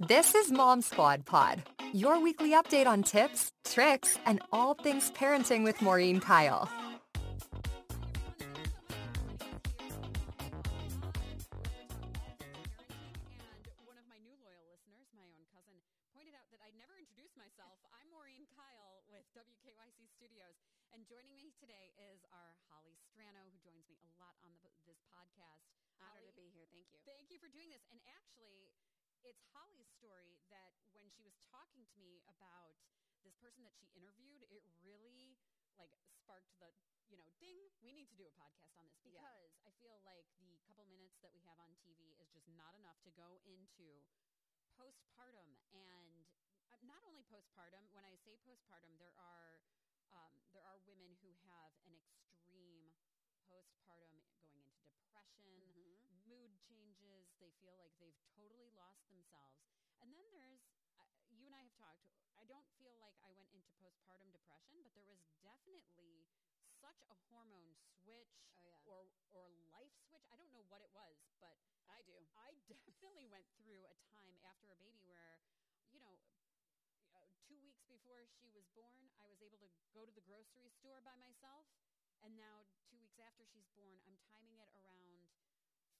This is Mom Squad Pod, your weekly update on tips, tricks, and all things parenting with Maureen Kyle. To me about this person that she interviewed, it really like sparked the you know ding we need to do a podcast on this Yeah. because i feel like the couple minutes that we have on tv is just not enough to go into postpartum and uh, not only postpartum when i say postpartum there are um, there are women who have an extreme postpartum going into depression Mhm. mood changes they feel like they've totally lost themselves and then there's you and i have talked i don't feel like i went into postpartum depression but there was definitely such a hormone switch Oh, yeah. or or life switch i don't know what it was but I do. I definitely went through a time after a baby where, you know, uh, two weeks before she was born, I was able to go to the grocery store by myself. And now, two weeks after she's born, I'm timing it around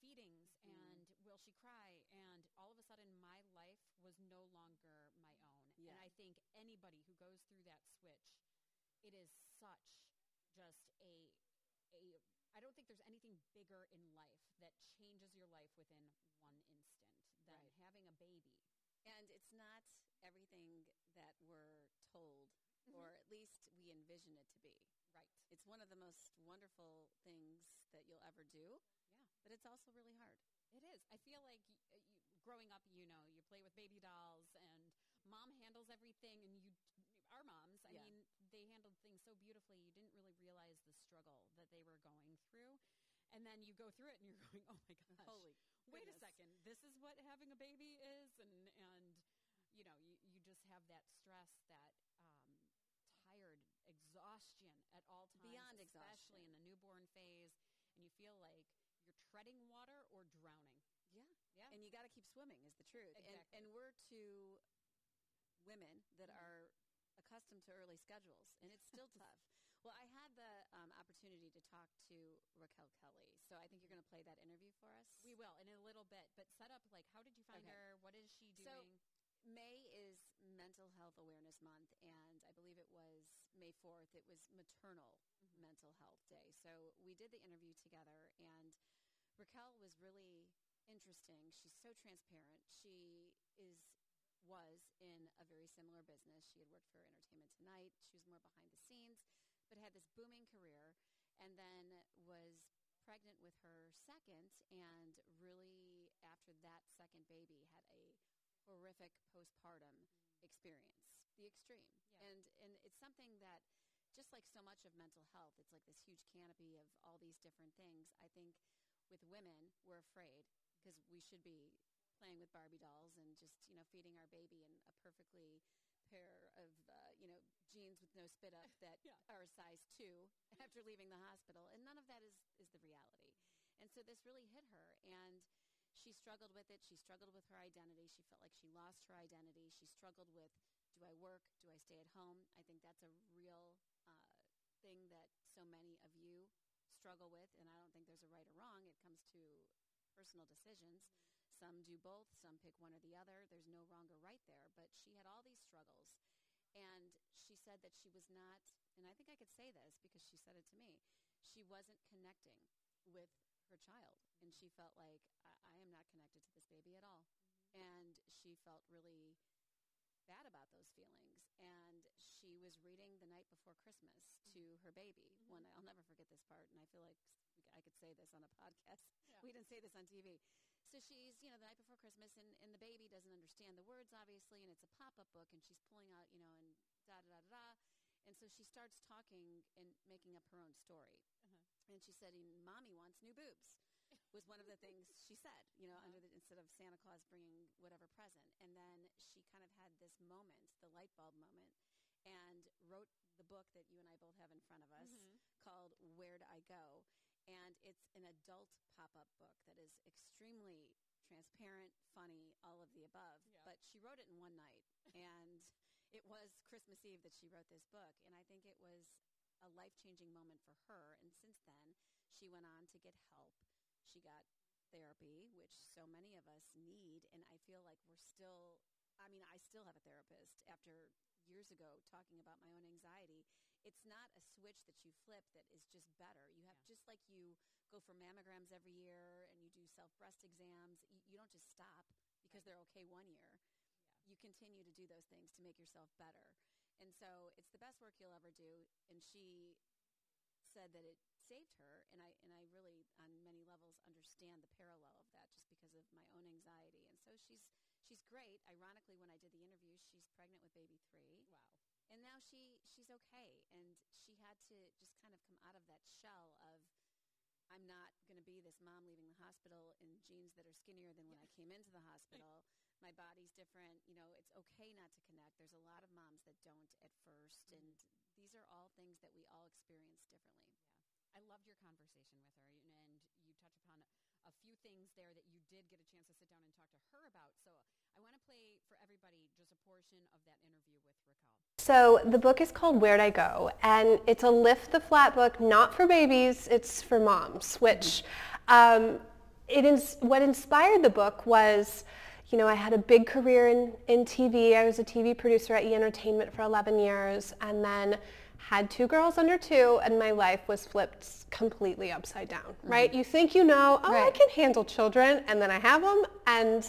feedings Mhm. and will she cry? And all of a sudden, my life was no longer. Yeah. And I think anybody who goes through that switch, it is such just a a I don't think there's anything bigger in life that changes your life within one instant than Right. having a baby. And it's not everything that we're told, Mhm. or at least we envision it to be. Right. It's one of the most wonderful things that you'll ever do, Yeah. but it's also really hard. It is. I feel like y- you, growing up, you know, you play with baby dolls and mom handles everything and you our moms, I Yeah. mean, they handled things so beautifully. You didn't really realize the struggle that they were going through. And then you go through it and you're going, "Oh my gosh. Holy wait a second this is what having a baby is and and you know you, you just have that stress that um, tired exhaustion at all times Beyond especially exhaustion. in the newborn phase and you feel like you're treading water or drowning Yeah. yeah And you got to keep swimming is the truth. Exactly. And, and we're two women that Mhm. are accustomed to early schedules, and it's still tough. Well, I had the um, opportunity to talk to Raquel Kelly, so I think you're going to play that interview for us. we will in a little bit but set up like how did you find Okay. her what is she doing So, May is Mental Health Awareness Month, and I believe it was May 4th. It was Maternal Mhm. Mental Health Day. So we did the interview together, and Raquel was really interesting. She's so transparent. She is was in a very similar business. She had worked for Entertainment Tonight. She was more behind the scenes, but had this booming career, and then was pregnant with her second, and really after that second baby had a horrific postpartum mm. experience, the extreme. Yeah. And and it's something that just like so much of mental health, it's like this huge canopy of all these different things. I think with women, we're afraid because we should be playing with Barbie dolls and just, you know, feeding our baby in a perfectly pair of, uh, you know, jeans with no spit up that Yeah. are a size two after leaving the hospital. And none of that is, is the reality. And so this really hit her. And she struggled with it. She struggled with her identity. She felt like she lost her identity. She struggled with, do I work? Do I stay at home? I think that's a real uh, thing that so many of you struggle with. And I don't think there's a right or wrong. It comes to personal decisions. Some do both. Some pick one or the other. There's no wrong or right there. But she had all these struggles. And she said that she was not, and I think I could say this because she said it to me, she wasn't connecting with her child. Mm-hmm. And she felt like, I, I am not connected to this baby at all. Mm-hmm. And she felt really bad about those feelings. And she was reading the night before Christmas mm-hmm. to her baby. Mhm. One, I'll never forget this part, and I feel like s- we c- I could say this on a podcast. Yeah. We didn't say this on TV. So she's, you know, the night before Christmas, and, and the baby doesn't understand the words, obviously, and it's a pop-up book, and she's pulling out, you know, and da da da da. da. And so she starts talking and making up her own story. Uh-huh. And she said, "Mommy wants new boobs." was one of the things she said, you know, Uh-huh. under the, instead of Santa Claus bringing whatever present. And then she kind of had this moment, the light bulb moment, and wrote the book that you and I both have in front of us Mhm. called Where'd I Go? And it's an adult pop up book that is extremely transparent, funny, all of the above. Yeah. But she wrote it in one night, and it was Christmas Eve that she wrote this book. And I think it was a life-changing moment for her. And since then, she went on to get help. She got therapy, which so many of us need. And I feel like we're still, I mean, I still have a therapist after years ago talking about my own anxiety. It's not a switch that you flip that is just better. You have, just like you go for mammograms every year and you do self breast exams, you, you don't just stop because they're okay one year. You continue to do those things to make yourself better. And so it's the best work you'll ever do. And she said that it saved her and I and I really on many levels understand the parallel of that just because of my own anxiety. And so she's she's great. Ironically when I did the interview, she's pregnant with baby 3. Wow. And now she she's okay and she had to just kind of come out of that shell of I'm not going to be this mom leaving the hospital in jeans that are skinnier than when I came into the hospital. My body's different. You know, it's okay not to connect. There's a lot of moms that don't at 1st Mm-hmm. and these are all things that we all experience differently. yeah I loved your conversation with her, you upon a few things there that you did get a chance to sit down and talk to her about. So I want to play for everybody just a portion of that interview with Raquel. So the book is called Where'd I Go? And it's a lift the flat book, not for babies, it's for moms, which um, it is, what inspired the book was, you know, I had a big career in, in TV. I was a TV producer at E! Entertainment for 11 years and then had two girls under two and my life was flipped completely upside down, mm-hmm. right? You think you know, oh, I can handle children and then I have them and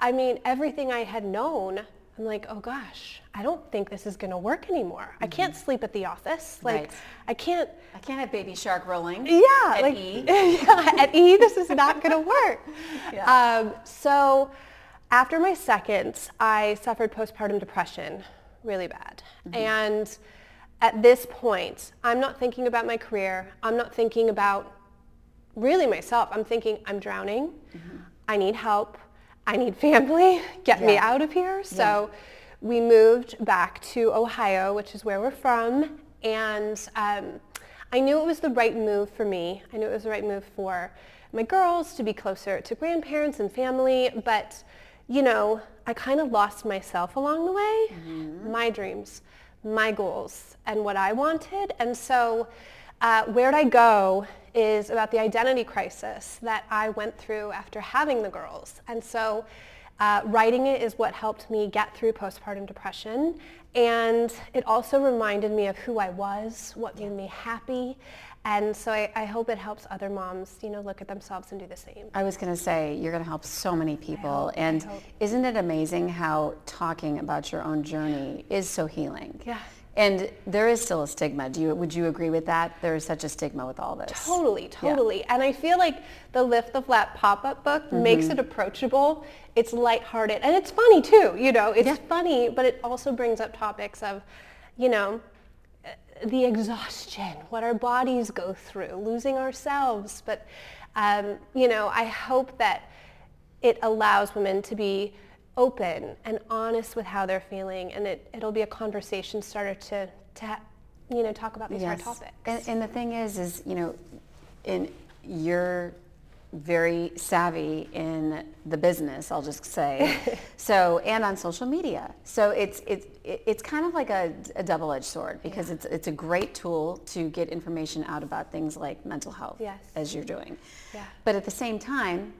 I mean, everything I had known, I'm like, oh gosh, I don't think this is going to work anymore. I can't sleep at the office. Like, Right. I can't. I can't have baby shark rolling. Yeah, At like E. yeah, at E, this is not going to work. Yeah. Um, so, after my second, I suffered postpartum depression, really bad, Mm-hmm. and at this point, I'm not thinking about my career. I'm not thinking about really myself. I'm thinking I'm drowning. I need help. I need family. Get me out of here. So we moved back to Ohio, which is where we're from. And um, I knew it was the right move for me. I knew it was the right move for my girls to be closer to grandparents and family. But, you know, I kind of lost myself along the way, my dreams, my goals, and what I wanted. And so uh, Where'd I Go is about the identity crisis that I went through after having the girls. And so uh, writing it is what helped me get through postpartum depression. And it also reminded me of who I was, what made me happy. And so I, I hope it helps other moms, you know, look at themselves and do the same. I was going to say you're going to help so many people, hope, and isn't it amazing how talking about your own journey is so healing? Yeah. And there is still a stigma. Do you would you agree with that? There is such a stigma with all this. Totally, totally. And I feel like the Lift the Flat pop-up book makes Mm-hmm. it approachable. It's lighthearted and it's funny too, you know. It's Yeah. funny, but it also brings up topics of, you know, uh, the exhaustion, what our bodies go through, losing ourselves. But, um, you know, I hope that it allows women to be open and honest with how they're feeling and it, it'll be a conversation starter to, to ha- you know, talk about these hard topics. And, and the thing is, is you know, in you're very savvy in the business. I'll just say, so and on social media. So it's it's it's kind of like a, a double-edged sword because it's it's a great tool to get information out about things like mental health, Yes. as you're doing. Yeah. But at the same time,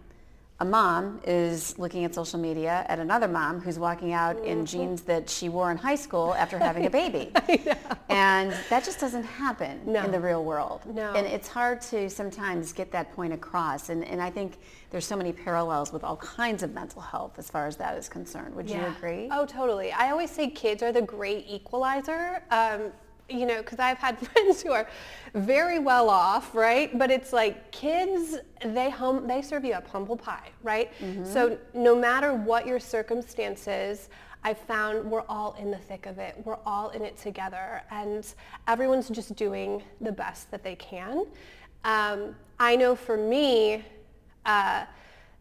a mom is looking at social media at another mom who's walking out Mm-hmm. in jeans that she wore in high school after having a baby. And that just doesn't happen No. in the real world. No. And it's hard to sometimes get that point across. And, and I think there's so many parallels with all kinds of mental health as far as that is concerned. Would you agree? Oh, totally. I always say kids are the great equalizer. Um, you know, because I've had friends who are very well off, right? But it's like kids, they hum, they serve you up humble pie, right? So no matter what your circumstances, I found we're all in the thick of it. We're all in it together, and everyone's just doing the best that they can. Um, I know for me, uh,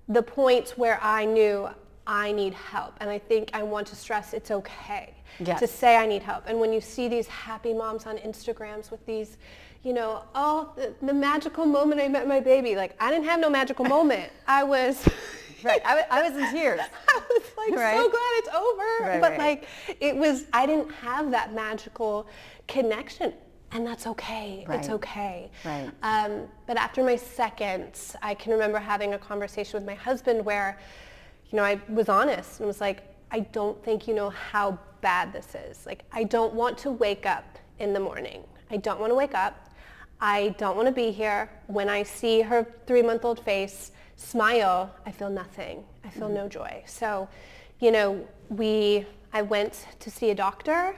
the points where I knew I need help. And I think I want to stress it's okay Yes. to say I need help. And when you see these happy moms on Instagrams with these, you know, oh, the, the magical moment I met my baby. Like, I didn't have no magical moment. I was, right. I was in tears. I was like Right. so glad it's over. Right, but right. like it was I didn't have that magical connection. And that's okay. It's okay. Right. Um, but after my second, I can remember having a conversation with my husband where, you know, I was honest and was like, I don't think you know how bad this is. Like, I don't want to wake up in the morning. I don't want to wake up. I don't want to be here. When I see her three-month-old face smile, I feel nothing. I feel no joy. So, you know, we, I went to see a doctor,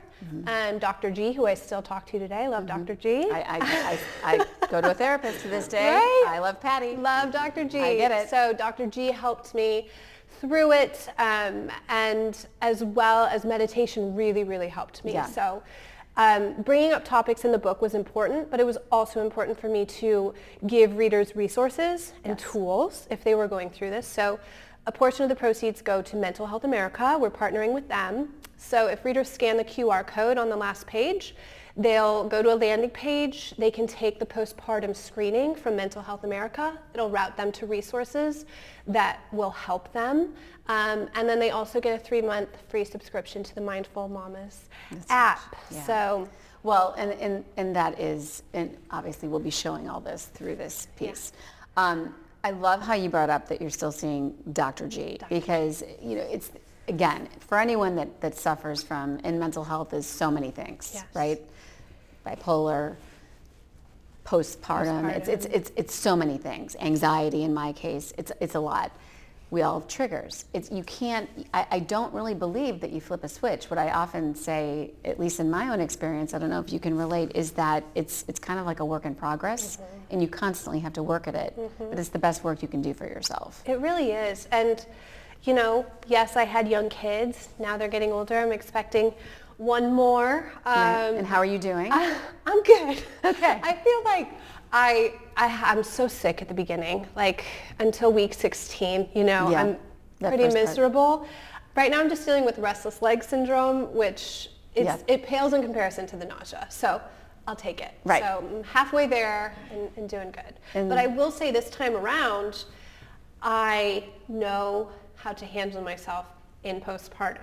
um, Dr. G, who I still talk to today. I love Dr. G. I, I, I, I go to a therapist to this day. Right? I love Patty. Love Dr. G. I get it. So Dr. G helped me through it, um, and as well as meditation really, really helped me. Yeah. So um, bringing up topics in the book was important, but it was also important for me to give readers resources and Yes. tools if they were going through this. So a portion of the proceeds go to Mental Health America. We're partnering with them. So if readers scan the QR code on the last page, they'll go to a landing page. They can take the postpartum screening from Mental Health America. It'll route them to resources that will help them. Um, and then they also get a three-month free subscription to the Mindful Mamas app. yeah. So Well, and, and, and that is, and obviously we'll be showing all this through this piece. Um, I love how you brought up that you're still seeing Dr. G because, you know, it's, again, for anyone that, that suffers from, and mental health is so many things, Yes. right? Bipolar, postpartum, It's, it's, it's, it's so many things. Anxiety in my case, it's, it's a lot. We all have triggers. It's, you can't, I, I don't really believe that you flip a switch. What I often say, at least in my own experience, I don't know if you can relate, is that it's, it's kind of like a work in progress mm-hmm. and you constantly have to work at it. Mm-hmm. But it's the best work you can do for yourself. It really is. And, you know, yes, I had young kids. Now they're getting older. I'm expecting one more. Um, and how are you doing? I, am good. Okay. I feel like I, I I'm so sick at the beginning, like until week 16. You know, Yeah, I'm pretty first part. miserable. Right now, I'm just dealing with restless leg syndrome, which it's, Yeah. it pales in comparison to the nausea. So. I'll take it. Right. So I'm halfway there and, and doing good. And- but I will say this time around, I know how to handle myself in postpartum,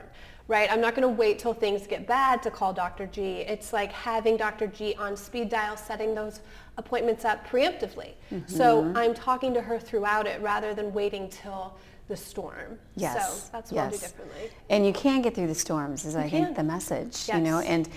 right? I'm not going to wait till things get bad to call Dr. G. It's like having Dr. G on speed dial, setting those appointments up preemptively. So Mm-hmm. I'm talking to her throughout it rather than waiting till the storm. Yes. So that's what I'll do yes. differently. And you can get through the storms, is I think the message. You know, and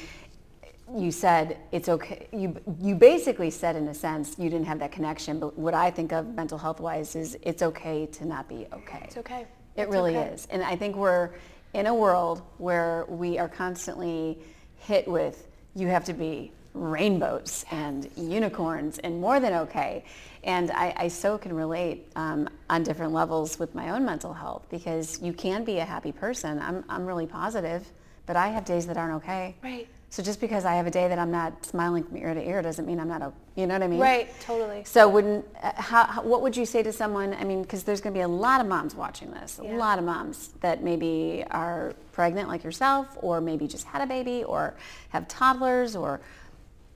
you said it's okay. You you basically said in a sense you didn't have that connection. But what I think of mental health wise is it's okay to not be okay. It's okay. It It's really okay. is. And I think we're in a world where we are constantly hit with you have to be rainbows and unicorns and more than okay. And I, I so can relate um, on different levels with my own mental health because you can be a happy person. I'm, I'm really positive, but I have days that aren't okay. Right. So just because I have a day that I'm not smiling from ear to ear doesn't mean I'm not, a, you know what I mean? Right, totally. So wouldn't, uh, how, how, what would you say to someone, I mean, because there's going to be a lot of moms watching this, a lot of moms that maybe are pregnant like yourself or maybe just had a baby or have toddlers or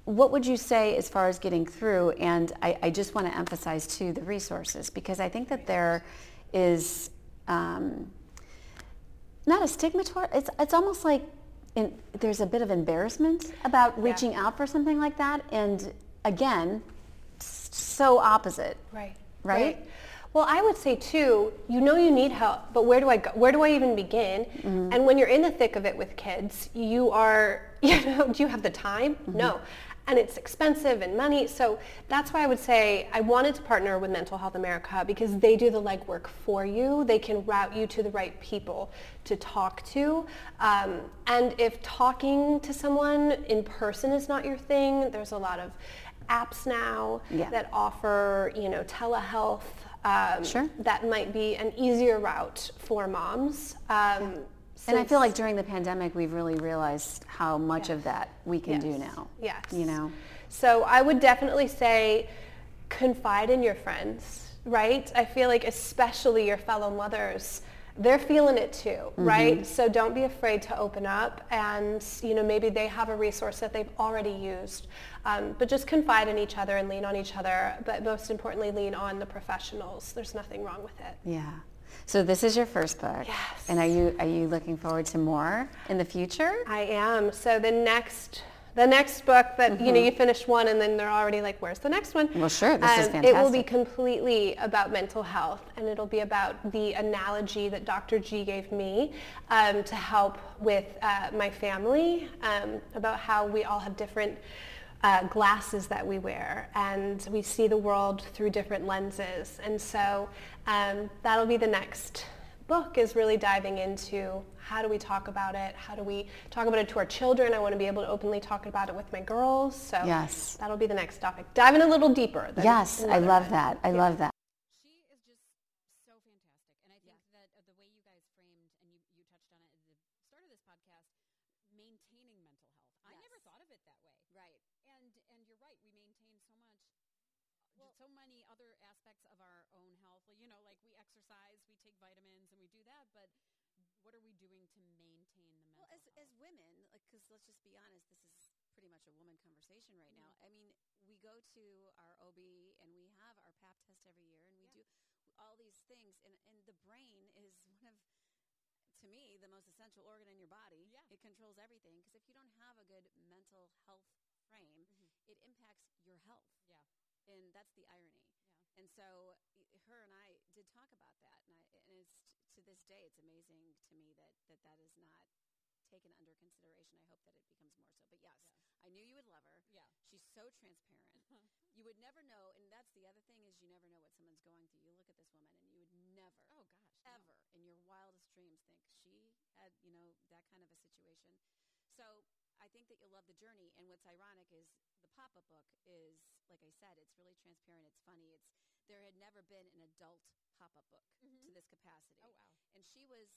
what would you say as far as getting through? And I, I just want to emphasize too the resources because I think that there is um, not a stigma toward it's it's almost like in, there's a bit of embarrassment about reaching out for something like that and again so opposite Right. Right? Well, I would say too, you know you need help, but where do I go? Where do I even begin? Mm-hmm. And when you're in the thick of it with kids, you are, you know, do you have the time? Mm-hmm. No. And it's expensive and money. So that's why I would say I wanted to partner with Mental Health America because they do the legwork for you. They can route you to the right people to talk to. Um, and if talking to someone in person is not your thing, there's a lot of apps now Yeah. that offer, you know, telehealth. Um, Sure. That might be an easier route for moms. Um, and I feel like during the pandemic we've really realized how much of that we can do now Yes. you know So I would definitely say confide in your friends, right? I feel like especially your fellow mothers, they're feeling it too, Mm-hmm. right? So don't be afraid to open up and, you know, maybe they have a resource that they've already used. Um, but just confide in each other and lean on each other. But most importantly, lean on the professionals. There's nothing wrong with it. Yeah. So this is your first book. Yes. And are you are you looking forward to more in the future? I am. So the next the next book that you know Mm-hmm. you finish one and then they're already like where's the next one Well, sure, this is Um, it will be completely about mental health and it'll be about the analogy that dr g gave me um, to help with uh, my family um, about how we all have different uh, glasses that we wear and we see the world through different lenses. And so um, that'll be the next book is really diving into how do we talk about it? How do we talk about it to our children? I want to be able to openly talk about it with my girls. So Yes. that'll be the next topic. Diving a little deeper Yes, I love that. I love that. She is just so fantastic. And I think that uh, the way you guys framed, and you, you touched on it at the start of this podcast, maintaining mental health. I never Yes. thought of it that way. Right. And and you're right. We maintain so much, well, so many other aspects of our own health. Like, You know, like we exercise, we take vitamins, and we do that. But what are we doing to maintain the mental Well, as, health? as women, like because let's just be honest, this is pretty much a woman conversation right now. Mm-hmm. I mean, we go to our OB and we have our PAP test every year and we do all these things. And, and the brain is one of, to me, the most essential organ in your body. Yeah. It controls everything. Because if you don't have a good mental health frame, mm-hmm. it impacts your health. yeah. And that's the irony. Yeah. And so her and I did talk about that, and, I, and it's to this day, it's amazing to me that that, that is not taken under consideration. I hope that it becomes more so. But yes, I knew you would love her. Yeah. She's so transparent. you would never know, and that's the other thing is you never know what someone's going through. You look at this woman, and you would never, Oh gosh. no. ever in your wildest dreams think she had, you know, that kind of a situation. So I think that you'll love the journey. And what's ironic is the pop-up book is, like I said, it's really transparent. It's funny. It's there had never been an adult pop-up book to mm-hmm. this capacity. Oh wow. And she was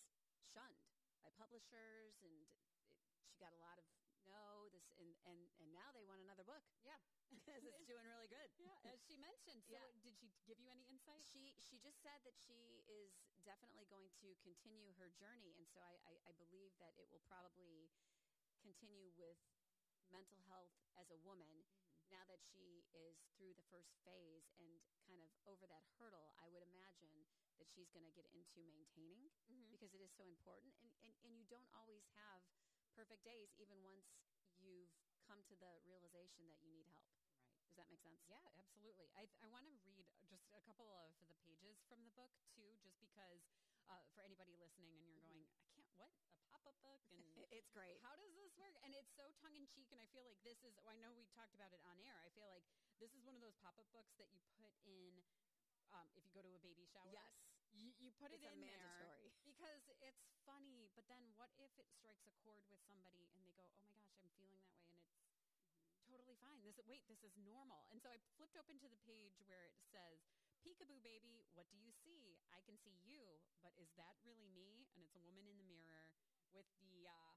shunned by publishers, and it, she got a lot of no. This and and and now they want another book Yeah. because it's doing really good. Yeah. As she mentioned. So Yeah. did she give you any insight? She she just said that she is definitely going to continue her journey, and so I, I, I believe that it will probably continue with mental health as a woman. Mm-hmm. Now that she is through the first phase and kind of over that hurdle, I would imagine that she's going to get into maintaining Mhm. because it is so important. And, and, and you don't always have perfect days, even once you've come to the realization that you need help. Right. Does that make sense? Yeah, absolutely. I, I want to read just a couple of the pages from the book too, just because uh, for anybody listening and you're going, I can't, what? A pop up book? And It's great. how does this work? And it's so tongue in cheek. And I feel like this is, I know we talked about it on air. I feel like this is one of those pop up books that you put in um, if you go to a baby shower. Yes. You, you put It's it a in mandatory. there because it's funny. But then what if it strikes a chord with somebody and they go, oh my gosh, I'm feeling that way. And it's totally fine. This wait, this is normal. And so I flipped open to the page where it says, "Peekaboo baby, what do you see? I can see you, but is that really me?" And it's a woman in the mirror with the uh,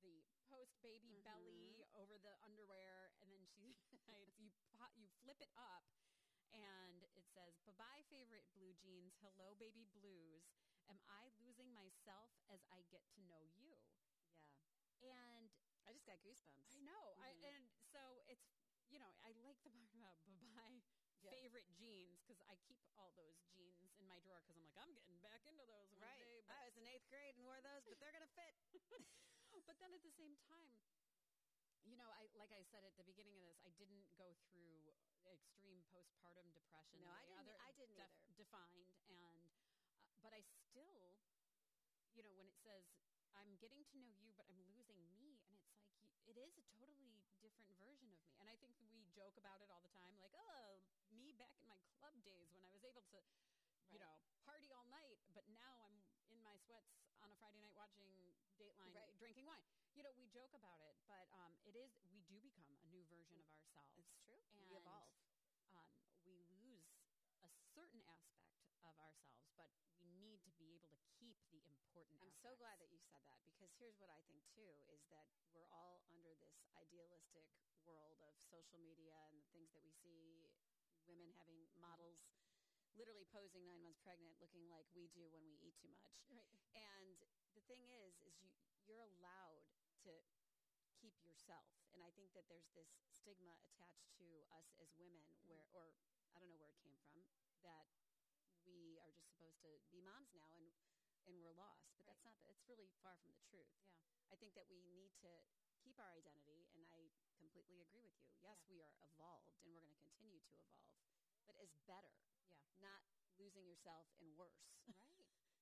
the post baby Mm-hmm. belly over the underwear, she you you flip it up. And it says, "Bye bye, favorite blue jeans. Hello, baby blues. Am I losing myself as I get to know you?" Yeah. And I just got goosebumps. I know. I Mhm. and so it's you know I like the part about bye Yeah. favorite jeans because I keep all those jeans in my drawer because I'm like I'm getting back into those one Right. day. I was in eighth grade and wore those, but they're gonna fit. but then at the same time, you know, I like I said at the beginning of this, I didn't go through extreme postpartum depression. No, I didn't- Other I didn't either. Defined and, uh, but I still, you know, when it says I'm getting to know you, but I'm losing me, and it's like y- it is a totally different version of me. And I think we joke about it all the time, like, oh, me back in my club days when I was able to, you know, party all night, but now I'm in my sweats on a Friday night watching Dateline, Right. drinking wine. You know, we joke about it, but um, it is we do become a new version of ourselves. It's true. And we evolve. um, we lose a certain aspect of ourselves, but we need to be able to keep the important. I'm so glad that you said that because here's what I think too is that we're all under this idealistic world of social media and the things that we see women having models literally posing nine months pregnant looking like we do when we eat too much. Right. And the thing is, is you you're allowed to keep yourself. And I think that there's this stigma attached to us as women mm-hmm. where or I don't know where it came from that we are just supposed to be moms now and and we're lost. But Right. that's not the, it's really far from the truth. Yeah. I think that we need to keep our identity and I completely agree with you. Yes, Yeah. we are evolved and we're going to continue to evolve, but as better, Yeah. not losing yourself and worse. Right.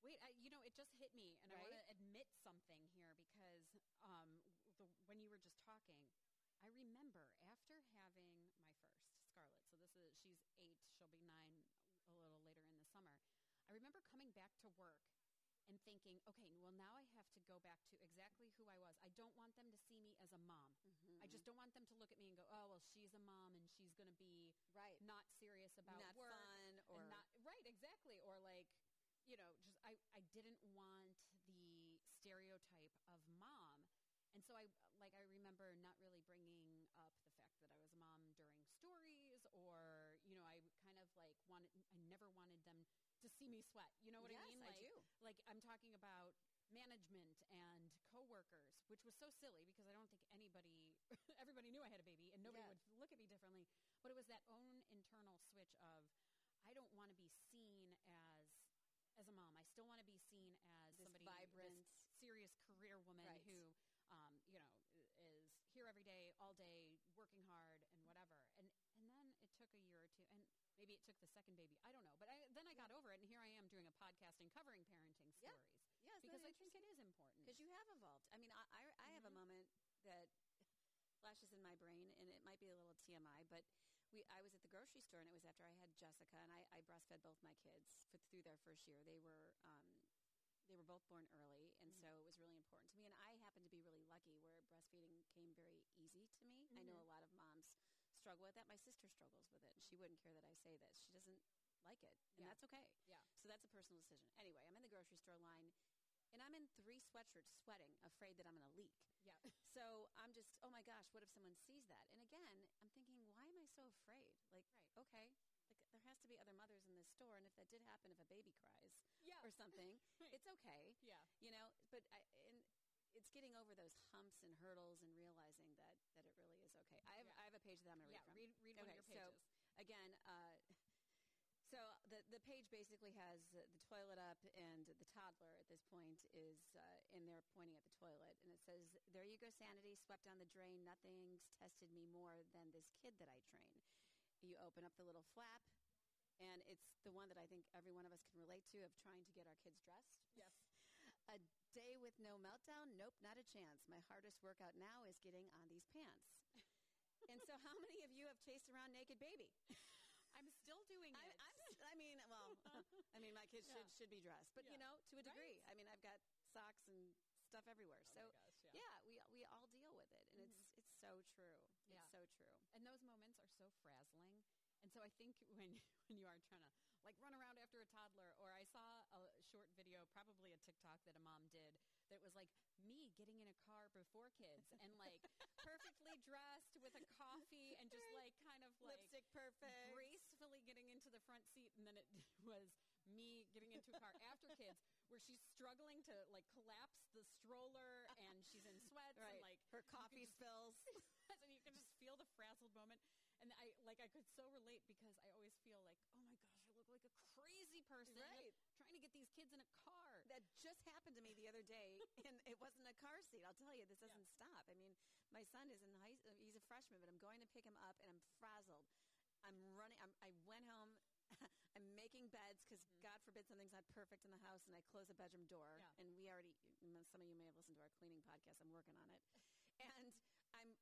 Wait, I, you know, it just hit me, and I want to admit something here because um, the, when you were just talking, I remember after having my first Scarlett. So this is she's eight; she'll be nine a little later in the summer. I remember coming back to work and thinking, okay, well now I have to go back to exactly who I was. I don't want them to see me as a mom. Mm-hmm. I just don't want them to look at me and go, oh well, she's a mom and she's going to be Right. not serious about Not work fun or and not right exactly or like you know just I, I didn't want the stereotype of mom and so I like I remember not really bringing up the fact that I was a mom during stories or you know I kind of like wanted I never wanted them to see me sweat you know what Yes, I mean I do. like I'm talking about management and coworkers which was so silly because I don't think anybody everybody knew I had a baby and nobody Yeah. would look at me differently but it was that own internal switch of I don't want to be seen as a mom. I still want to be seen as This somebody vibrant- serious career woman Right. who um, you know is here every day, all day, working hard and whatever. And and then it took a year or two, and maybe it took the second baby. I don't know, but I, then I got over it, and here I am doing a podcast and covering parenting Yeah. stories. Yeah, isn't because I think it is important. Because you have evolved. I mean, I, I, I have a moment that flashes in my brain, and it might be a little TMI, but we, I was at the grocery store, and it was after I had Jessica, and I, I breastfed both my kids for, through their first year. They were um, they were both born early, and so it was really important to me. And I happen to be really lucky where breastfeeding came very easy to me. I know a lot of moms struggle with that. My sister struggles with it, and she wouldn't care that I say this. She doesn't like it, and Yeah. that's okay. Yeah. So that's a personal decision. Anyway, I'm in the grocery store line, and I'm in three sweatshirts sweating, afraid that I'm going to leak. yeah. So I'm just, oh my gosh, what if someone sees that? And again, I'm thinking, why so afraid? Like, Right. okay, like there has to be other mothers in this store, and if that did happen, if a baby cries Yeah. or something, Right. it's okay. Yeah. You know, but I, and it's getting over those humps and hurdles and realizing that that it really is okay. I have, Yeah. I have a page that I'm going to Yeah, read from. read- read one of okay, your so again, uh, so the the page basically has the toilet up, and the toddler at this point is uh, in there pointing at the toilet, and it says, "There you go, sanity swept down the drain. Nothing's tested me more than this kid that I train." You open up the little flap, and it's the one that I think every one of us can relate to of trying to get our kids dressed. Yes. A day with no meltdown? Nope, not a chance. My hardest workout now is getting on these pants. and so, how many of you have chased around naked baby? I'm still doing it. I'm, s- I mean, well, I mean, my kids Yeah. should should be dressed, but Yeah. you know, to a degree. Right. I mean, I've got socks and stuff everywhere. Oh so, gosh, yeah. Mm-hmm. we we all deal with it, and it's it's so true. Yeah. It's so true. and those moments are so frazzling. And so I think when when you are trying to like run around after a toddler, or I saw a short video, probably a TikTok that a mom did that was like me getting in a car before kids and like perfectly dressed with a coffee and just like kind of like Lipstick perfect. gracefully getting into the front seat, and then it was me getting into a car after kids, where she's struggling to like collapse the stroller and she's in sweats Right. and like Her coffee spills. and you can just feel the frazzled moment. And I like I could so relate because I always feel like, oh my gosh, I look like a crazy person Right. trying to get these kids in a car. That just happened to me the other day, and it wasn't a car seat. I'll tell you, this doesn't stop. I mean, my son is in high; uh, he's a freshman, but I'm going to pick him up, and I'm frazzled. I'm running. I'm, I went home. I'm making beds because God forbid something's not perfect in the house, and I close the bedroom door. Yeah. And we already, some of you may have listened to our cleaning podcast. I'm working on it, and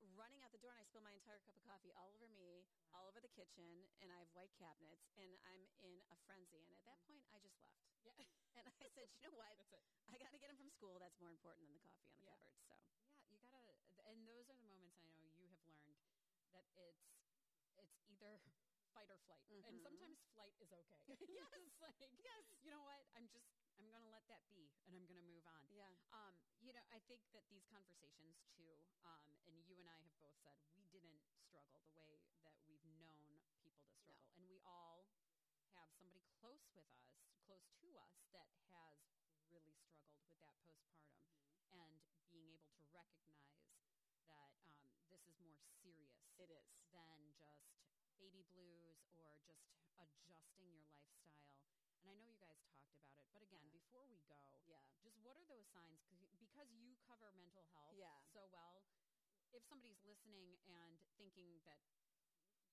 I'm running out the door, and I spill my entire cup of coffee all over me, all over the kitchen, and I have white cabinets, and I'm in a frenzy. And at that mm. point, I just left. yeah. And I said, you know what? That's it. I got to get him from school. That's more important than the coffee on the Yeah. cupboard. So Yeah, you gotta, and those are the moments I know you have learned that it's it's either fight or flight, and mm-hmm. sometimes flight is okay. yes, it's like yes, you know what? I'm just I'm gonna let that be, and I'm gonna move on. Yeah. Um, you know, I think that these conversations too, um, and you and I have both said we didn't struggle the way that we've known people to struggle, and we all have somebody close with us, close to us, that has really struggled with that postpartum, and being able to recognize that um, this is more serious it is. than just baby blues or just adjusting your lifestyle. And and I know you guys talked about it, but again, Yeah. before we go, Yeah. just what are those signs? 'Cause- you cover mental health Yeah. so well, if somebody's listening and thinking that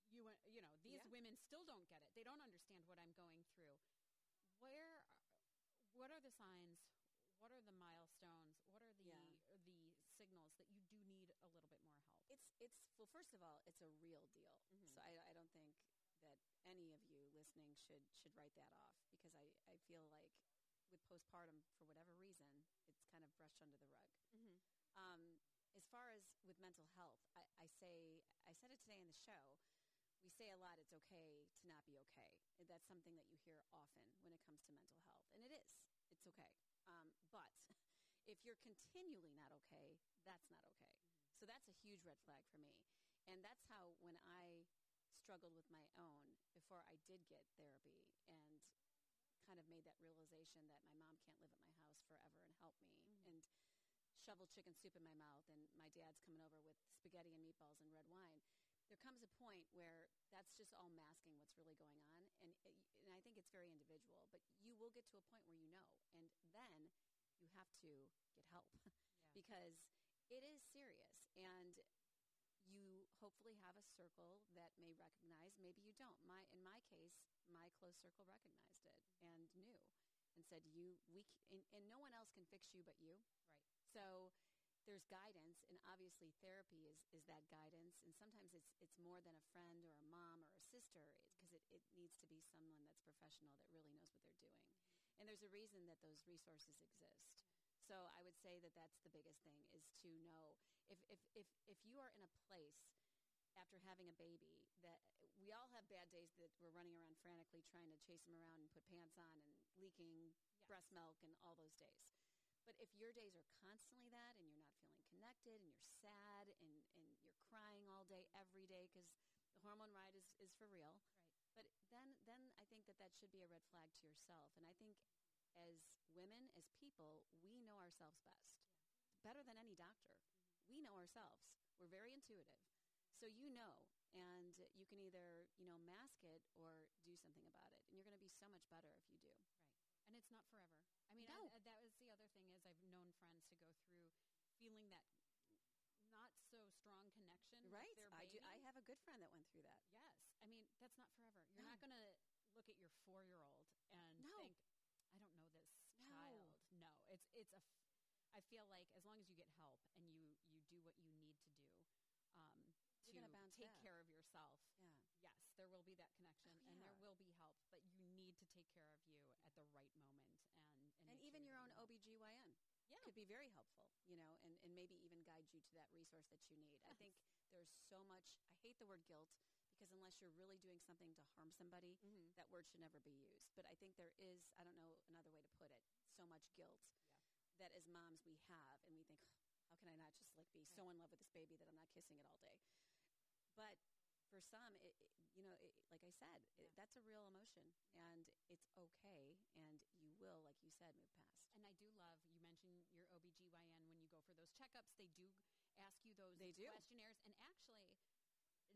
you, you know, these Yeah. women still don't get it, they don't understand what I'm going through. Where, what are the signs? What are the milestones? What are the Yeah. the signals that you do need a little bit more help? It's it's well. First of all, it's a real deal. Mhm. So I, I don't think that any of you listening should should write that off because I, I feel like with postpartum for whatever reason kind of brushed under the rug. Mm-hmm. Um, as far as with mental health, I, I say I said it today in the show. We say a lot. It's okay to not be okay. That's something that you hear often when it comes to mental health, and it is. It's okay. Um, but if you're continually not okay, that's not okay. So that's a huge red flag for me. And that's how when I struggled with my own before I did get therapy and kind of made that realization that my mom can't live at my house forever and help me mm-hmm. and shovel chicken soup in my mouth and my dad's coming over with spaghetti and meatballs and red wine. There comes a point where that's just all masking what's really going on and, eh, it, and i think it's very individual but you will get to a point where you know and then you have to get help. Yeah. because it is serious and you hopefully have a circle that may recognize maybe you don't. My in my case my close circle recognized it and knew and said you we c- and, and no one else can fix you but you. Right. so there's guidance and obviously therapy is, is that guidance. And sometimes it's it's more than a friend or a mom or a sister because it, it needs to be someone that's professional that really knows what they're doing. And there's a reason that those resources exist. So I would say that that's the biggest thing is to know if, if, if, if you are in a place after having a baby that eh, we all have bad days that we're running around frantically trying to chase them around and put pants on and leaking Yes. breast milk and all those days. But if your days are constantly that and you're not feeling connected and you're sad and, and you're crying all day, every day because the hormone ride is, is for real, Right. but then, then I think that that should be a red flag to yourself. And I think as women, as people, we know ourselves best, better than any doctor. Mm-hmm. We know ourselves. We're very intuitive. So you know, and you can either, you know, mask it or do something about it. And you're going to be so much better if you do. Right. And it's not forever. I mean, No. I- that was the other thing is I've known friends to go through feeling that not so strong connection Right. I do. I have a good friend that went through that. Yes. I mean, that's not forever. You're No. not going to look at your 4-year-old and No. think I don't know this No. child. No. It's it's a f- I feel like as long as you get help and you you do what you need to do to take back. care of yourself. Yeah. Yes, there will be that connection Oh, and there will be help, but you need to take care of you at the right moment and and, And even sure your own. OBGYN Yeah. could be very helpful, you know, and, and maybe even guide you to that resource that you need. I think there's so much, I hate the word guilt because unless you're really doing something to harm somebody, Mhm. that word should never be used. But I think there is, I don't know another way to put it, so much guilt Yeah. that as moms we have, and we think, how can I not just like be so in love with this baby that I'm not kissing it all day? But for some, it, it- you know, it, like I said, Yeah. that's a real emotion, and it's okay, and you will, like you said, move past. And I do love you mentioned your OBGYN when you go for those checkups, they do ask you those They do. questionnaires and actually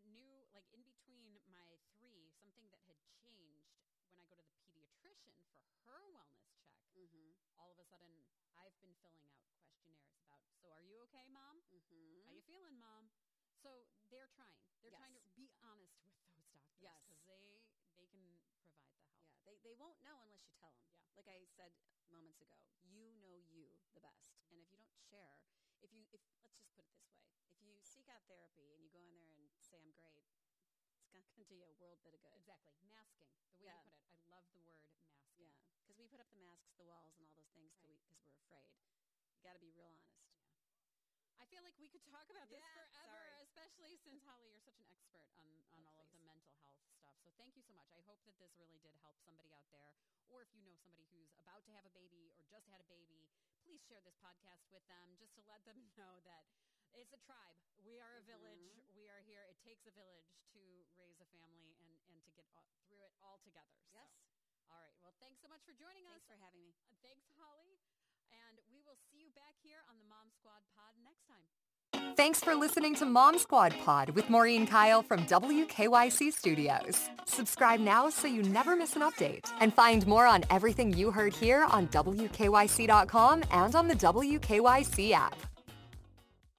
new like in between my 3 something that had changed when I go to the pediatrician for her wellness check. Mm-hmm. All of a sudden I've been filling out questionnaires about so are you okay mom? Mm-hmm. How you feeling mom? So they're trying. They're trying to Yes. be honest with those doctors Yes. because they they can provide the help. Yeah, they, they won't know unless you tell them. Yeah. Like I said moments ago, you know you the best. Mm-hmm. And if you don't share, if you, if let's just put it this way, if you seek out therapy and you go in there and say, I'm great, it's going to do you a world bit of good. Exactly. Masking. The way Yeah. you put it. I love the word masking. Yeah, because we put up the masks, the walls, and all those things Right. because we're afraid. You got to be real honest. I feel like we could talk about this Yeah, forever, sorry. especially since Hollie, you're such an expert on, on Oh, all of the mental health stuff. So thank you so much. I hope that this really did help somebody out there. Or if you know somebody who's about to have a baby or just had a baby, please share this podcast with them just to let them know that it's a tribe. We are a village. Mm-hmm. We are here. It takes a village to raise a family and, and to get uh, through it all together. So, Yes. all right. Well, thanks so much for joining Thanks us. for having me. Uh, Thanks, Hollie. And we will see you back here on the Mom Squad pod next time. Thanks for listening to Mom Squad Pod with Maureen Kyle from WKYC Studios. Subscribe now so you never miss an update. And find more on everything you heard here on WKYC.com and on the WKYC app.